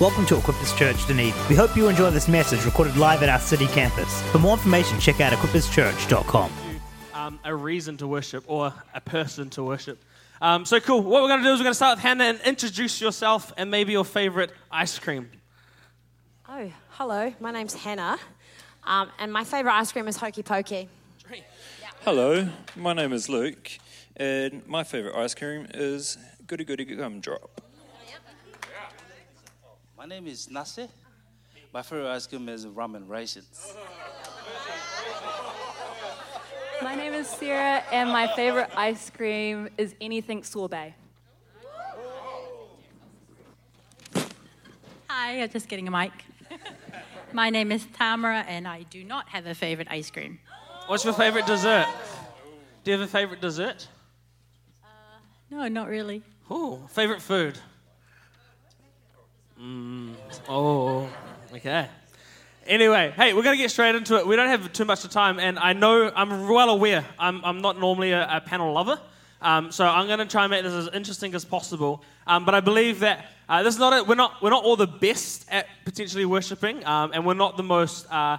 Welcome to Equippers Church Dunedin. We hope you enjoy this message recorded live at our city campus. For more information, check out equipperschurch.com. um, a reason to worship or a person to worship. Um, so cool. What we're going to do is we're going to start with Hannah and introduce yourself and maybe your favorite ice cream. Oh, hello. My name's Hannah, um, and my favourite ice cream is Hokey Pokey. Hello, my name is Luke, and my favourite ice cream is Goody Goody Gumdrop. My name is Nase. My favorite ice cream is ramen raisins. My name is Sarah, and my favorite ice cream is anything sorbet. Hi, I'm just getting a mic. My name is Tamara, and I do not have a favorite ice cream. What's your favorite dessert? Do you have a favorite dessert? Uh, no, not really. Oh, favorite food? Oh, okay. Anyway, hey, we're going to get straight into it. We don't have too much time, and I know I'm well aware I'm, I'm not normally a, a panel lover, um, so I'm going to try and make this as interesting as possible. Um, but I believe that uh, this is not a, we're not we're not all the best at potentially worshiping, um, and we're not the most uh,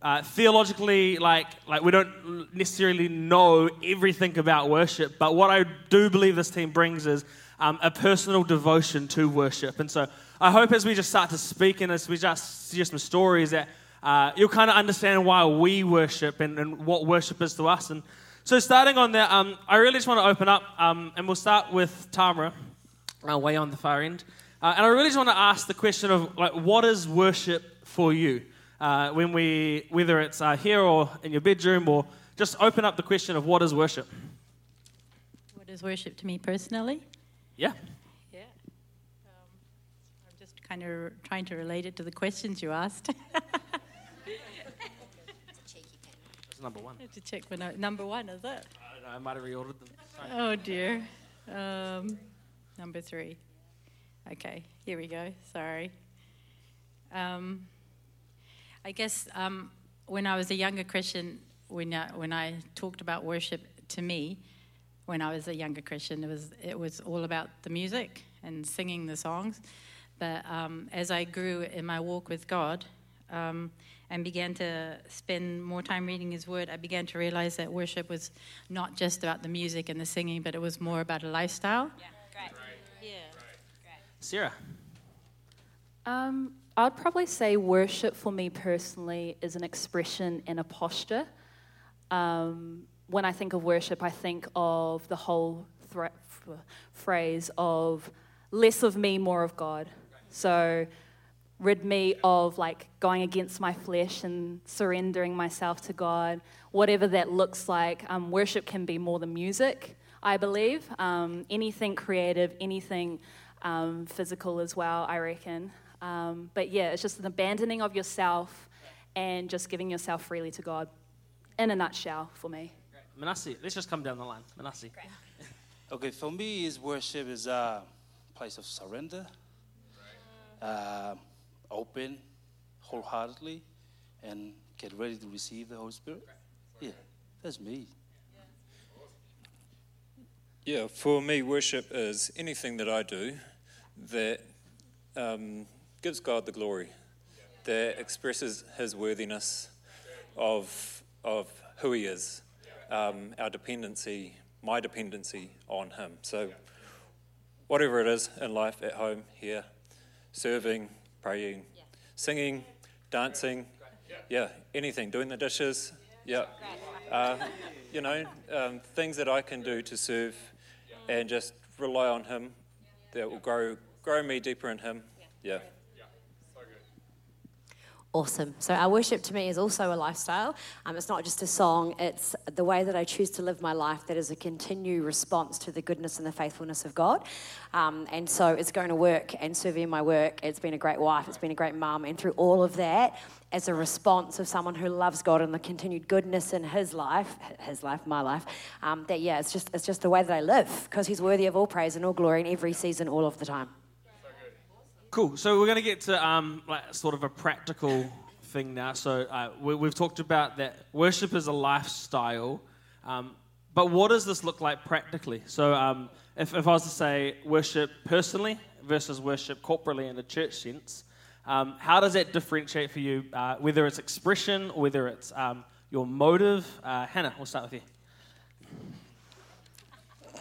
uh, theologically like like we don't necessarily know everything about worship. But what I do believe this team brings is um, a personal devotion to worship, and so I hope as we just start to speak and as we just share some stories that uh, you'll kind of understand why we worship and, and what worship is to us. And so, starting on that, um, I really just want to open up, um, and we'll start with Tamara, uh, way on the far end. Uh, and I really just want to ask the question of like, what is worship for you? Uh, when we, whether it's uh, here or in your bedroom, or just open up the question of what is worship. What is worship to me personally? Yeah. Yeah. Um, I'm just kind of trying to relate it to the questions you asked. That's number one. to check for no- number one, is it? I don't know, I might have reordered them. Sorry. Oh dear. Um, number three. Okay, here we go. Sorry. Um, I guess um, when I was a younger Christian, when I, when I talked about worship to me, when I was a younger Christian, it was it was all about the music and singing the songs. But um, as I grew in my walk with God, um, and began to spend more time reading His Word, I began to realize that worship was not just about the music and the singing, but it was more about a lifestyle. Yeah, great. Right. Yeah. Right. Sarah. Um, I'd probably say worship for me personally is an expression and a posture. Um, when I think of worship, I think of the whole thre- f- phrase of less of me, more of God. So, rid me of like going against my flesh and surrendering myself to God, whatever that looks like. Um, worship can be more than music, I believe. Um, anything creative, anything um, physical as well, I reckon. Um, but yeah, it's just an abandoning of yourself and just giving yourself freely to God, in a nutshell, for me. Manasi, let's just come down the line. Manasi. Okay, for me, is worship is a place of surrender, uh, open, wholeheartedly, and get ready to receive the Holy Spirit. Yeah, that's me. Yeah, for me, worship is anything that I do that um, gives God the glory, that expresses His worthiness of, of who He is, um, our dependency, my dependency on Him. So, whatever it is in life, at home, here, serving, praying, singing, dancing, yeah, anything, doing the dishes, yeah. Uh, you know, um, things that I can do to serve and just rely on Him that will grow, grow me deeper in Him. Yeah. Awesome. So, our worship to me is also a lifestyle. Um, it's not just a song, it's the way that I choose to live my life that is a continued response to the goodness and the faithfulness of God. Um, and so, it's going to work and serving my work. It's been a great wife, it's been a great mum. And through all of that, as a response of someone who loves God and the continued goodness in his life, his life, my life, um, that yeah, it's just, it's just the way that I live because he's worthy of all praise and all glory in every season, all of the time. Cool. So we're going to get to um, like sort of a practical thing now. So uh, we, we've talked about that worship is a lifestyle, um, but but what does this look like practically? So, um, if, if I was to say worship personally versus worship corporately in a church sense, um, how does that differentiate for you, uh, whether it's expression or whether it's um, your motive? Uh, Hannah, we'll start with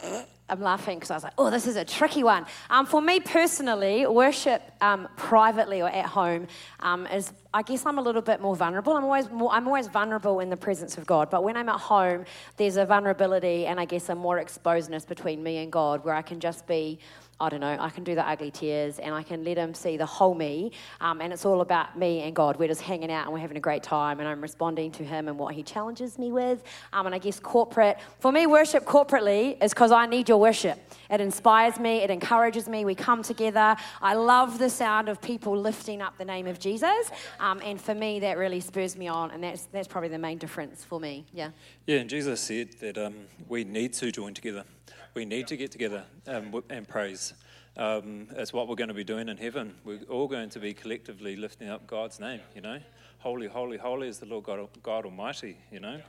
you. I'm laughing because I was like, oh, this is a tricky one. Um, for me personally, worship um, privately or at home um, is, I guess, I'm a little bit more vulnerable. I'm always, more, I'm always vulnerable in the presence of God, but when I'm at home, there's a vulnerability and I guess a more exposedness between me and God where I can just be I don't know, I can do the ugly tears and I can let him see the whole me. Um, and it's all about me and God. We're just hanging out and we're having a great time and I'm responding to him and what he challenges me with. Um, and I guess corporate, for me, worship corporately is because I need your worship. It inspires me, it encourages me. We come together. I love the sound of people lifting up the name of Jesus. Um, and for me, that really spurs me on. And that's, that's probably the main difference for me. Yeah. Yeah, and Jesus said that um, we need to join together we need to get together um, and praise. Um, it's what we're going to be doing in heaven. We're all going to be collectively lifting up God's name, you know. Holy, holy, holy is the Lord God, God Almighty, you know.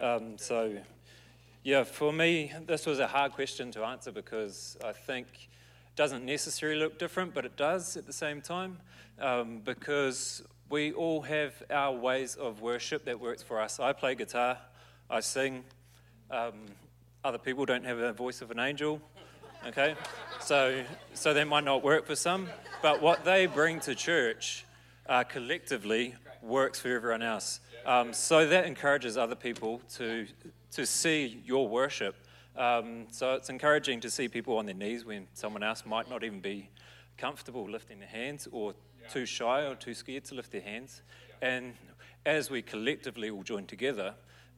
Um, so, yeah, for me, this was a hard question to answer because I think it doesn't necessarily look different, but it does at the same time um, because we all have our ways of worship that works for us. I play guitar, I sing. Um, other people don't have a voice of an angel. Okay? So, so that might not work for some. But what they bring to church uh, collectively works for everyone else. Um, so that encourages other people to, to see your worship. Um, so it's encouraging to see people on their knees when someone else might not even be comfortable lifting their hands or too shy or too scared to lift their hands. And as we collectively all join together,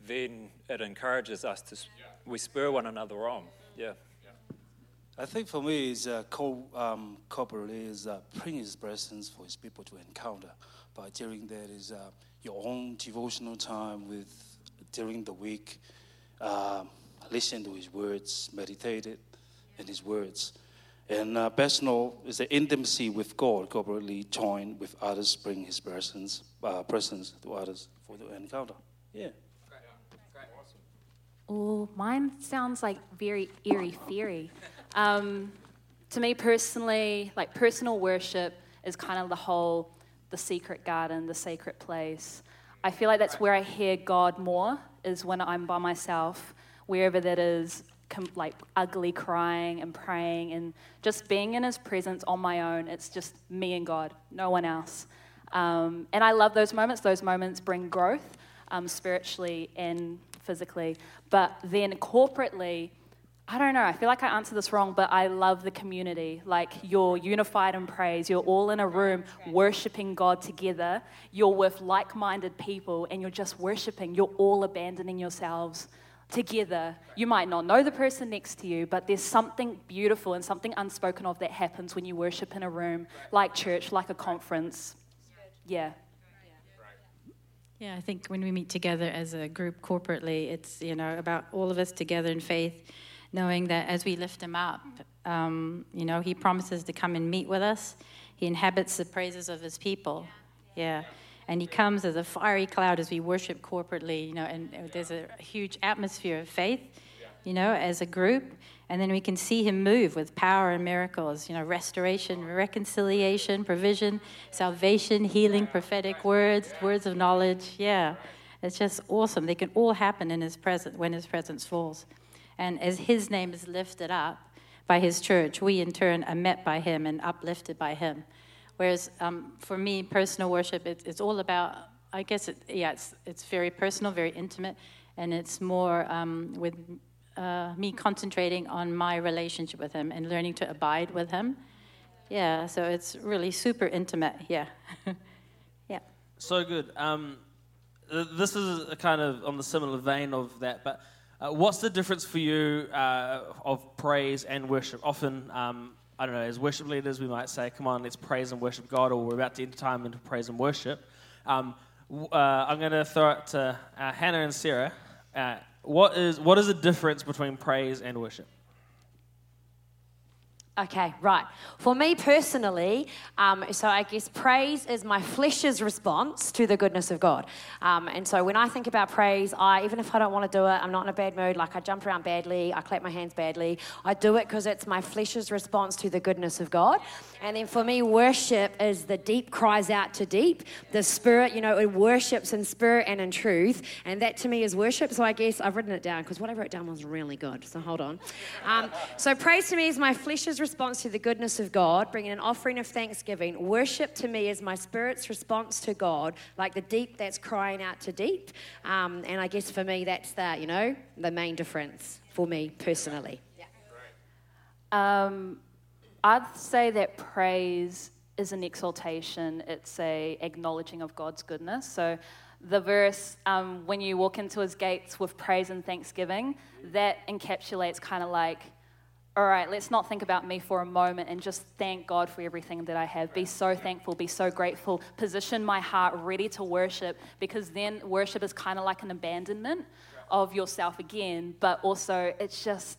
then it encourages us to we spur one another on. Yeah. I think for me, is uh, co- um, is uh, bring His presence for His people to encounter. But during that is uh, your own devotional time with during the week, uh, listen to His words, meditate it in His words, and uh, personal is the intimacy with God. Corporately join with others, bring His presence, uh, presence to others for the encounter. Yeah. Oh, mine sounds like very eerie fairy. Um, to me personally, like personal worship is kind of the whole the secret garden, the sacred place. I feel like that's where I hear God more is when I'm by myself, wherever that is, com- like ugly crying and praying and just being in His presence on my own. It's just me and God, no one else. Um, and I love those moments. Those moments bring growth um, spiritually and physically. But then corporately, I don't know, I feel like I answered this wrong, but I love the community. Like you're unified in praise, you're all in a room worshiping God together, you're with like minded people, and you're just worshiping. You're all abandoning yourselves together. You might not know the person next to you, but there's something beautiful and something unspoken of that happens when you worship in a room like church, like a conference. Yeah. Yeah, I think when we meet together as a group corporately, it's you know about all of us together in faith, knowing that as we lift Him up, um, you know He promises to come and meet with us. He inhabits the praises of His people. Yeah, and He comes as a fiery cloud as we worship corporately. You know, and there's a huge atmosphere of faith. You know, as a group, and then we can see him move with power and miracles, you know, restoration, reconciliation, provision, salvation, healing, prophetic words, words of knowledge. Yeah. It's just awesome. They can all happen in his presence when his presence falls. And as his name is lifted up by his church, we in turn are met by him and uplifted by him. Whereas um, for me, personal worship, it, it's all about, I guess, it, yeah, it's, it's very personal, very intimate, and it's more um, with uh, me concentrating on my relationship with him and learning to abide with him. Yeah, so it's really super intimate. Yeah. yeah. So good. Um, this is a kind of on the similar vein of that, but uh, what's the difference for you uh, of praise and worship? Often, um, I don't know, as worship leaders, we might say, come on, let's praise and worship God, or we're about to enter time into praise and worship. Um, uh, I'm going to throw it to uh, Hannah and Sarah. What is, what is the difference between praise and worship? Okay, right. For me personally, um, so I guess praise is my flesh's response to the goodness of God. Um, and so when I think about praise, I even if I don't want to do it, I'm not in a bad mood, like I jump around badly, I clap my hands badly, I do it because it's my flesh's response to the goodness of God. And then for me, worship is the deep cries out to deep. The spirit, you know, it worships in spirit and in truth. And that to me is worship. So I guess I've written it down because what I wrote down was really good. So hold on. Um, so praise to me is my flesh's response to the goodness of God, bringing an offering of thanksgiving. Worship to me is my spirit's response to God, like the deep that's crying out to deep. Um, and I guess for me, that's the, you know, the main difference for me personally. Um, I'd say that praise is an exaltation. It's a acknowledging of God's goodness. So the verse, um, when you walk into his gates with praise and thanksgiving, that encapsulates kind of like, all right, let's not think about me for a moment and just thank God for everything that I have. Be so thankful, be so grateful. Position my heart ready to worship because then worship is kind of like an abandonment of yourself again, but also it's just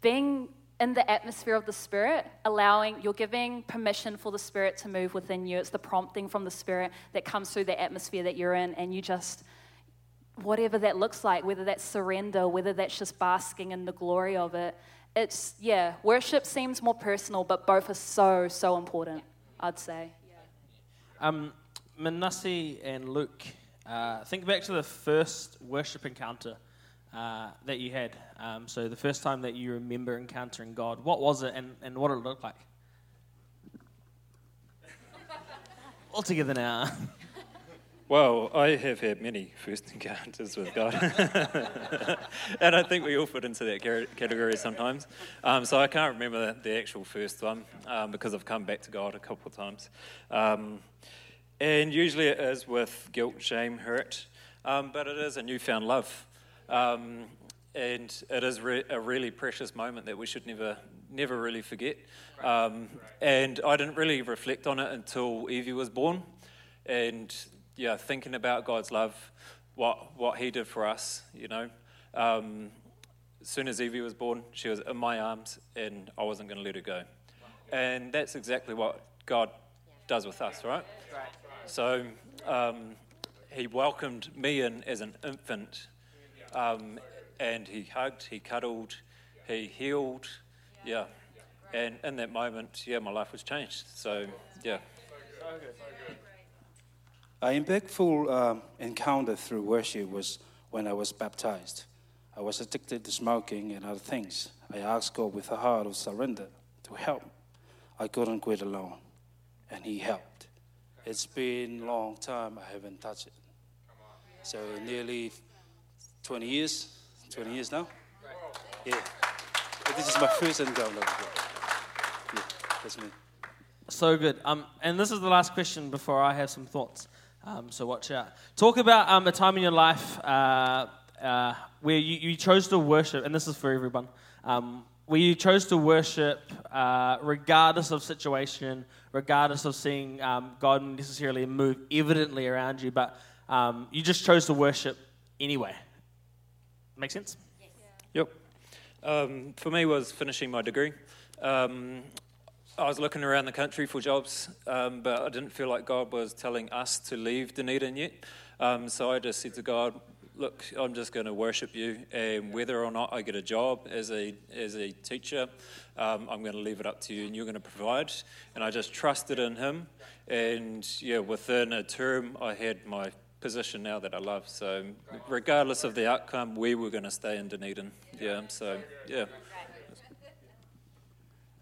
being in the atmosphere of the Spirit, allowing, you're giving permission for the Spirit to move within you. It's the prompting from the Spirit that comes through the atmosphere that you're in, and you just, whatever that looks like, whether that's surrender, whether that's just basking in the glory of it, it's, yeah, worship seems more personal, but both are so, so important, I'd say. Um, Manassi and Luke, uh, think back to the first worship encounter uh, that you had. Um, so the first time that you remember encountering God, what was it and, and what did it look like? All together now. Well, I have had many first encounters with God. and I think we all fit into that category sometimes. Um, so I can't remember the actual first one um, because I've come back to God a couple of times. Um, and usually it is with guilt, shame, hurt, um, but it is a newfound love. Um, and it is re- a really precious moment that we should never, never really forget. Um, and I didn't really reflect on it until Evie was born. And yeah, thinking about God's love, what what He did for us, you know. Um, as soon as Evie was born, she was in my arms, and I wasn't going to let her go. And that's exactly what God does with us, right? So um, He welcomed me in as an infant, um, and He hugged, He cuddled, He healed, yeah. And in that moment, yeah, my life was changed. So yeah. An impactful um, encounter through worship was when I was baptized. I was addicted to smoking and other things. I asked God with a heart of surrender to help. I couldn't quit alone, and He helped. It's been a long time I haven't touched it. So nearly 20 years, 20 years now. Yeah. This is my first encounter. Yeah, that's me. So good. Um, and this is the last question before I have some thoughts. Um, so watch out. Talk about um, a time in your life uh, uh, where you, you chose to worship, and this is for everyone, um, where you chose to worship uh, regardless of situation, regardless of seeing um, God necessarily move evidently around you, but um, you just chose to worship anyway. Make sense? Yep. Um, for me, was finishing my degree. I was looking around the country for jobs, um, but I didn't feel like God was telling us to leave Dunedin yet. Um, so I just said to God, "Look, I'm just going to worship you, and whether or not I get a job as a as a teacher, um, I'm going to leave it up to you, and you're going to provide." And I just trusted in Him, and yeah, within a term, I had my position now that I love. So regardless of the outcome, we were going to stay in Dunedin. Yeah. So yeah.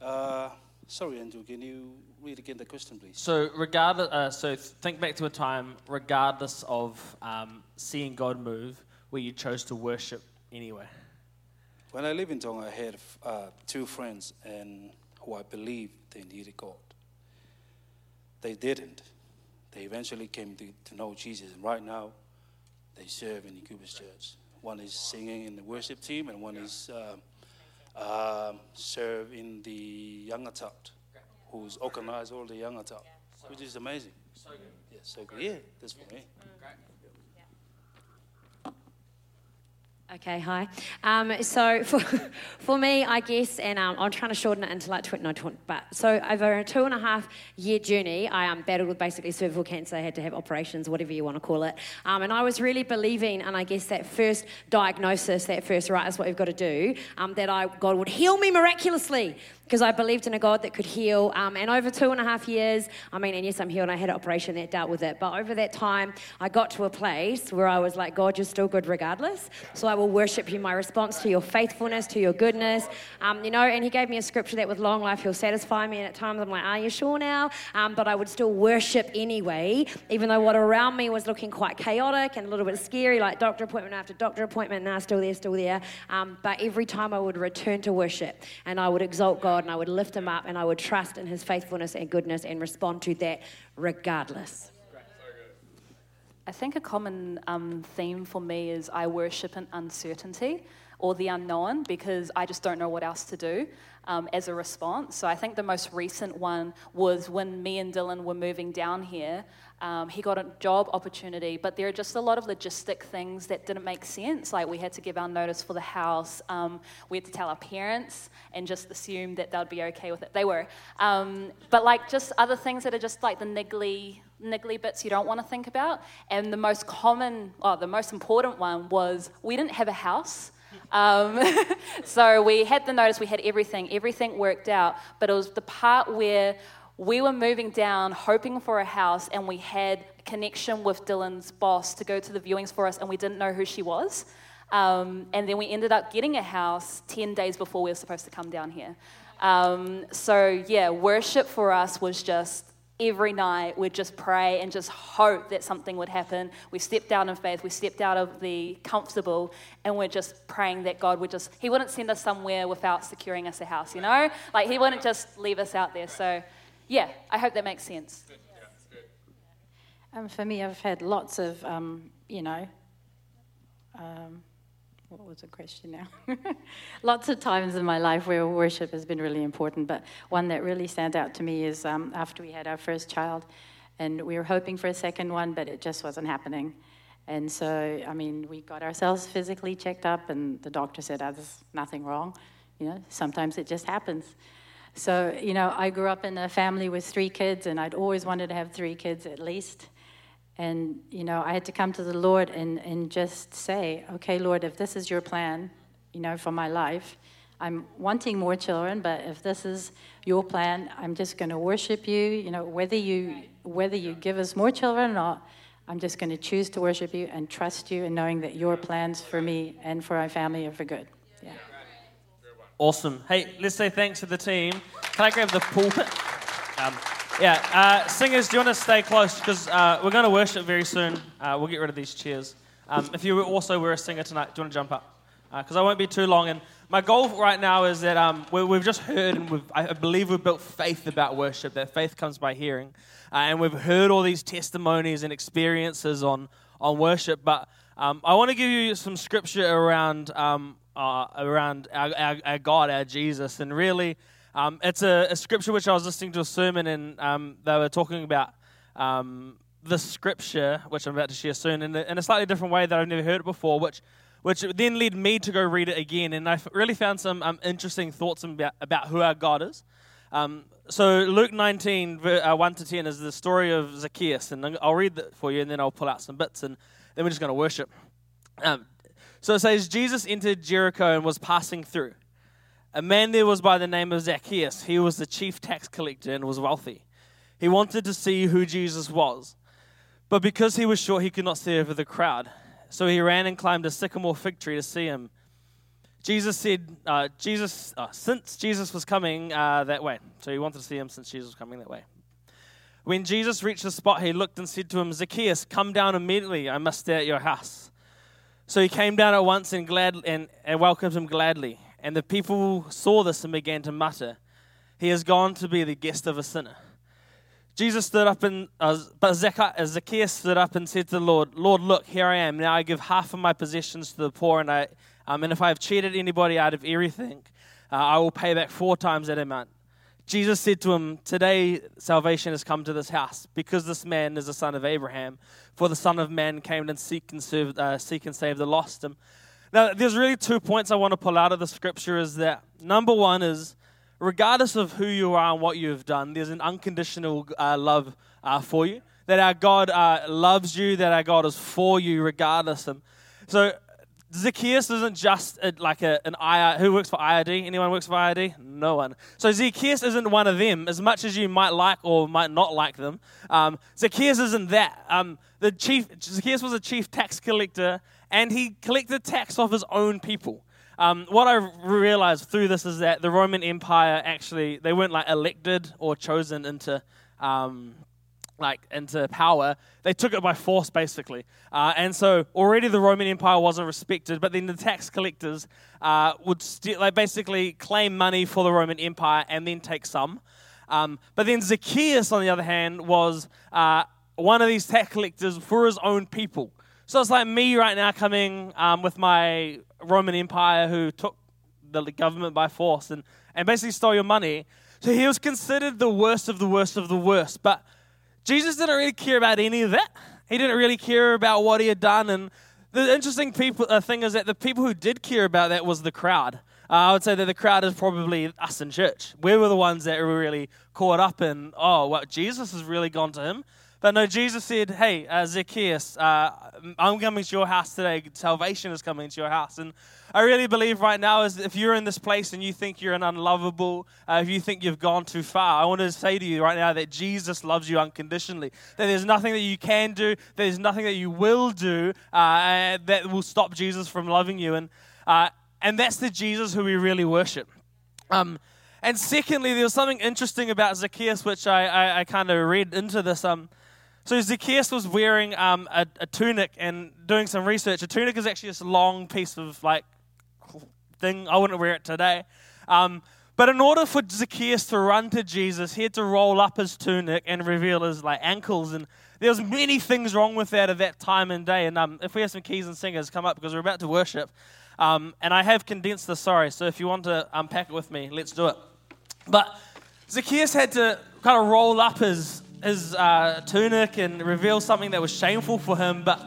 Uh, sorry, Andrew, can you read again the question, please? So regardless, uh, so think back to a time, regardless of um, seeing God move, where you chose to worship anyway. When I lived in Tonga, I had uh, two friends and who I believed they needed God. They didn't. They eventually came to, to know Jesus, and right now they serve in the Cubis Church. One is singing in the worship team, and one is um, um, serve in the young adult, who's organized all the young adult, which is amazing. So good. Yeah, so good. Yeah, that's for me. Okay, hi. Um, so for, for me, I guess, and um, I'm trying to shorten it into like 20, no, 20, but so over a two and a half year journey, I um, battled with basically cervical cancer. I had to have operations, whatever you want to call it. Um, and I was really believing, and I guess that first diagnosis, that first, right, is what we've got to do, um, that I, God would heal me miraculously because I believed in a God that could heal. Um, and over two and a half years, I mean, and yes, I'm healed. I had an operation that dealt with it. But over that time, I got to a place where I was like, God, you're still good regardless. So I will worship you. My response to your faithfulness, to your goodness, um, you know. And He gave me a scripture that with long life He'll satisfy me. And at times I'm like, Are you sure now? Um, but I would still worship anyway, even though what around me was looking quite chaotic and a little bit scary, like doctor appointment after doctor appointment. Now still there, still there. Um, but every time I would return to worship and I would exalt God. God and I would lift him up and I would trust in his faithfulness and goodness and respond to that regardless. I think a common um, theme for me is I worship in uncertainty or the unknown because I just don't know what else to do um, as a response. So I think the most recent one was when me and Dylan were moving down here. Um, he got a job opportunity, but there are just a lot of logistic things that didn't make sense. Like we had to give our notice for the house, um, we had to tell our parents and just assume that they'd be okay with it. They were. Um, but like just other things that are just like the niggly, niggly bits you don't want to think about. And the most common, oh, the most important one was we didn't have a house. Um, so we had the notice, we had everything, everything worked out, but it was the part where we were moving down hoping for a house and we had connection with Dylan's boss to go to the viewings for us and we didn't know who she was. Um, and then we ended up getting a house 10 days before we were supposed to come down here. Um, so, yeah, worship for us was just every night we'd just pray and just hope that something would happen. We stepped out in faith, we stepped out of the comfortable, and we're just praying that God would just, He wouldn't send us somewhere without securing us a house, you know? Like He wouldn't just leave us out there. So, yeah, I hope that makes sense. Um, for me, I've had lots of, um, you know, um, what was the question now? lots of times in my life where worship has been really important, but one that really stands out to me is um, after we had our first child, and we were hoping for a second one, but it just wasn't happening. And so, I mean, we got ourselves physically checked up, and the doctor said, oh, there's nothing wrong. You know, sometimes it just happens. So, you know, I grew up in a family with three kids, and I'd always wanted to have three kids at least. And, you know, I had to come to the Lord and, and just say, okay, Lord, if this is your plan, you know, for my life, I'm wanting more children, but if this is your plan, I'm just going to worship you. You know, whether you whether you give us more children or not, I'm just going to choose to worship you and trust you, and knowing that your plans for me and for our family are for good. Awesome. Hey, let's say thanks to the team. Can I grab the pulpit? Um, yeah, uh, singers, do you want to stay close? Because uh, we're going to worship very soon. Uh, we'll get rid of these chairs. Um, if you also were a singer tonight, do you want to jump up? Because uh, I won't be too long. And my goal right now is that um, we, have just heard, and I believe we've built faith about worship, that faith comes by hearing. Uh, and we've heard all these testimonies and experiences on, on worship. But um, I want to give you some scripture around um, uh, around our, our, our, God, our Jesus. And really, um, it's a, a, scripture which I was listening to a sermon and um, they were talking about um, the scripture, which I'm about to share soon, in a, in a, slightly different way that I've never heard it before, which, which then led me to go read it again. And I really found some um, interesting thoughts about, about who our God is. Um, so Luke 19, uh, 1 to 10 is the story of Zacchaeus. And I'll read that for you and then I'll pull out some bits and then we're just going to worship. Um, so it says, Jesus entered Jericho and was passing through. A man there was by the name of Zacchaeus. He was the chief tax collector and was wealthy. He wanted to see who Jesus was. But because he was short, he could not see over the crowd. So he ran and climbed a sycamore fig tree to see him. Jesus said, uh, Jesus, uh, since Jesus was coming uh, that way. So he wanted to see him since Jesus was coming that way. When Jesus reached the spot, he looked and said to him, Zacchaeus, come down immediately. I must stay at your house. So he came down at once and, glad, and, and welcomed him gladly. And the people saw this and began to mutter, He has gone to be the guest of a sinner. Jesus stood up and, uh, but Zacchaeus stood up and said to the Lord, Lord, look, here I am. Now I give half of my possessions to the poor, and, I, um, and if I have cheated anybody out of everything, uh, I will pay back four times that amount. Jesus said to him, Today salvation has come to this house, because this man is the son of Abraham. For the Son of Man came and seek and, serve, uh, seek and save the lost. Um, Now, there's really two points I want to pull out of the scripture is that number one is regardless of who you are and what you have done, there's an unconditional uh, love uh, for you. That our God uh, loves you, that our God is for you regardless. And so Zacchaeus isn't just a, like a, an IR, who works for IRD? Anyone works for IRD? No one. So Zacchaeus isn't one of them, as much as you might like or might not like them. Um, Zacchaeus isn't that. Um, the chief Zacchaeus was a chief tax collector, and he collected tax off his own people. Um, what I realized through this is that the Roman Empire actually they weren't like elected or chosen into um, like into power. They took it by force, basically. Uh, and so already the Roman Empire wasn't respected, but then the tax collectors uh, would st- like basically claim money for the Roman Empire and then take some. Um, but then Zacchaeus, on the other hand, was uh, one of these tax collectors for his own people. So it's like me right now coming um, with my Roman Empire who took the government by force and, and basically stole your money. So he was considered the worst of the worst of the worst. But Jesus didn't really care about any of that. He didn't really care about what he had done. And the interesting people, uh, thing is that the people who did care about that was the crowd. Uh, I would say that the crowd is probably us in church. We were the ones that were really caught up in, oh, what, Jesus has really gone to him. But no, Jesus said, Hey, uh, Zacchaeus, uh, I'm coming to your house today. Salvation is coming to your house. And I really believe right now is if you're in this place and you think you're an unlovable, uh, if you think you've gone too far, I want to say to you right now that Jesus loves you unconditionally. That there's nothing that you can do, there's nothing that you will do uh, that will stop Jesus from loving you. And, uh, and that's the Jesus who we really worship. Um, and secondly, there was something interesting about Zacchaeus, which I, I, I kind of read into this. Um, so Zacchaeus was wearing um, a, a, tunic and doing some research. A tunic is actually this long piece of like thing. I wouldn't wear it today. Um, but in order for Zacchaeus to run to Jesus, he had to roll up his tunic and reveal his like ankles. And there was many things wrong with that at that time and day. And um, if we have some keys and singers, come up because we're about to worship. Um, and I have condensed the sorry, so if you want to unpack it with me, let's do it. But Zacchaeus had to kind of roll up his his uh, tunic and reveal something that was shameful for him. But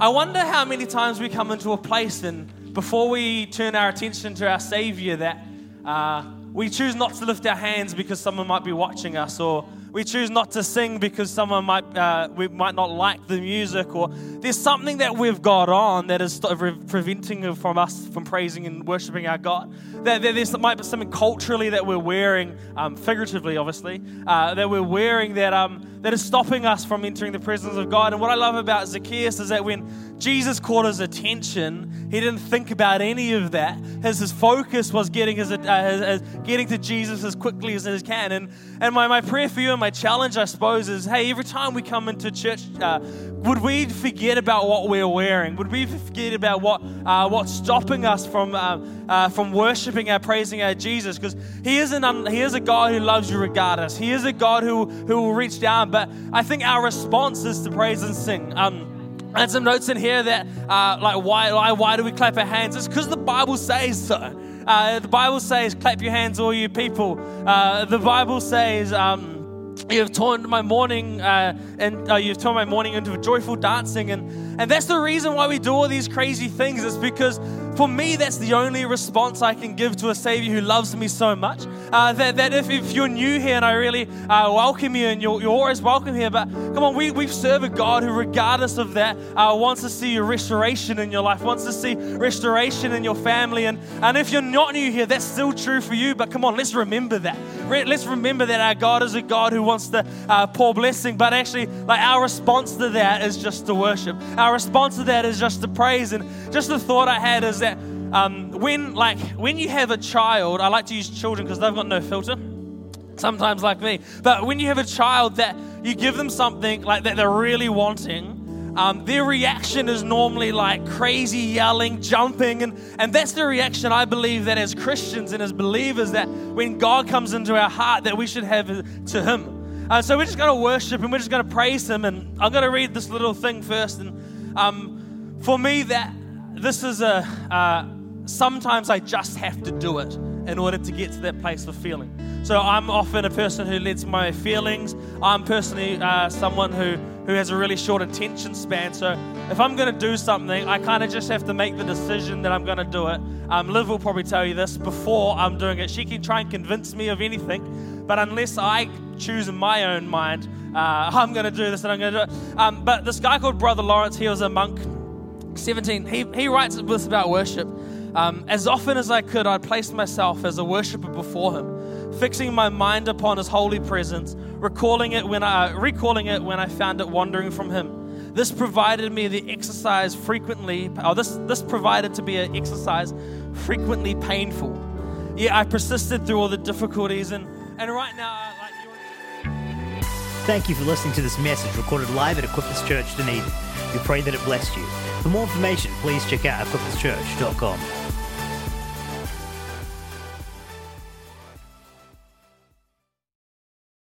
I wonder how many times we come into a place and before we turn our attention to our Savior, that uh, we choose not to lift our hands because someone might be watching us, or we choose not to sing because someone might uh, we might not like the music, or there's something that we've got on that is preventing from us from praising and worshiping our God. That, there might be something culturally that we're wearing, um, figuratively, obviously, uh, that we're wearing that um, that is stopping us from entering the presence of God. And what I love about Zacchaeus is that when Jesus caught his attention, he didn't think about any of that. His, his focus was getting, his, uh, his, his, getting to Jesus as quickly as he can. And, and my, my prayer for you and my challenge, I suppose, is hey, every time we come into church, uh, would we forget about what we're wearing? Would we forget about what, uh, what's stopping us from, uh, uh, from worshiping our, praising our Jesus? Because he, is he is a God who loves you regardless. He is a God who, who will reach down. But I think our response is to praise and sing. Um, and some notes in here that, uh, like, why, why, why do we clap our hands? It's because the Bible says so. Uh, the Bible says, clap your hands, all you people. Uh, the Bible says, um, you have turned my mourning uh, and uh, you've turned my mourning into a joyful dancing and, and that's the reason why we do all these crazy things it's because for me, that's the only response I can give to a Savior who loves me so much. Uh, that that if, if you're new here and I really uh, welcome you and you're, you're always welcome here, but come on, we, we serve a God who, regardless of that, uh, wants to see your restoration in your life, wants to see restoration in your family. And, and if you're not new here, that's still true for you, but come on, let's remember that. Let's remember that our God is a God who wants to uh, pour blessing, but actually, like our response to that is just to worship. Our response to that is just to praise. And just the thought I had is that um, when like when you have a child, I like to use children because they've got no filter. Sometimes like me, but when you have a child that you give them something like that they're really wanting, um, their reaction is normally like crazy yelling, jumping, and, and that's the reaction I believe that as Christians and as believers that when God comes into our heart that we should have to Him. Uh, so we're just going to worship and we're just going to praise Him. And I'm going to read this little thing first. And um, for me, that this is a uh, sometimes I just have to do it in order to get to that place of feeling. So I'm often a person who lets my feelings. I'm personally uh, someone who who has a really short attention span. So if I'm going to do something, I kind of just have to make the decision that I'm going to do it. Um, Liv will probably tell you this before I'm doing it. She can try and convince me of anything, but unless I choose in my own mind, uh, I'm going to do this and I'm going to do it. Um, but this guy called Brother Lawrence, he was a monk, 17. He, he writes this about worship. Um, as often as I could, I placed myself as a worshiper before him, fixing my mind upon his holy presence, recalling it when I recalling it when I found it wandering from him. This provided me the exercise frequently, or this this provided to be an exercise frequently painful. Yeah, I persisted through all the difficulties, and and right now, like you. Thank you for listening to this message recorded live at Equippers Church Dunedin. We pray that it blessed you. For more information, please check out equipperschurch.com.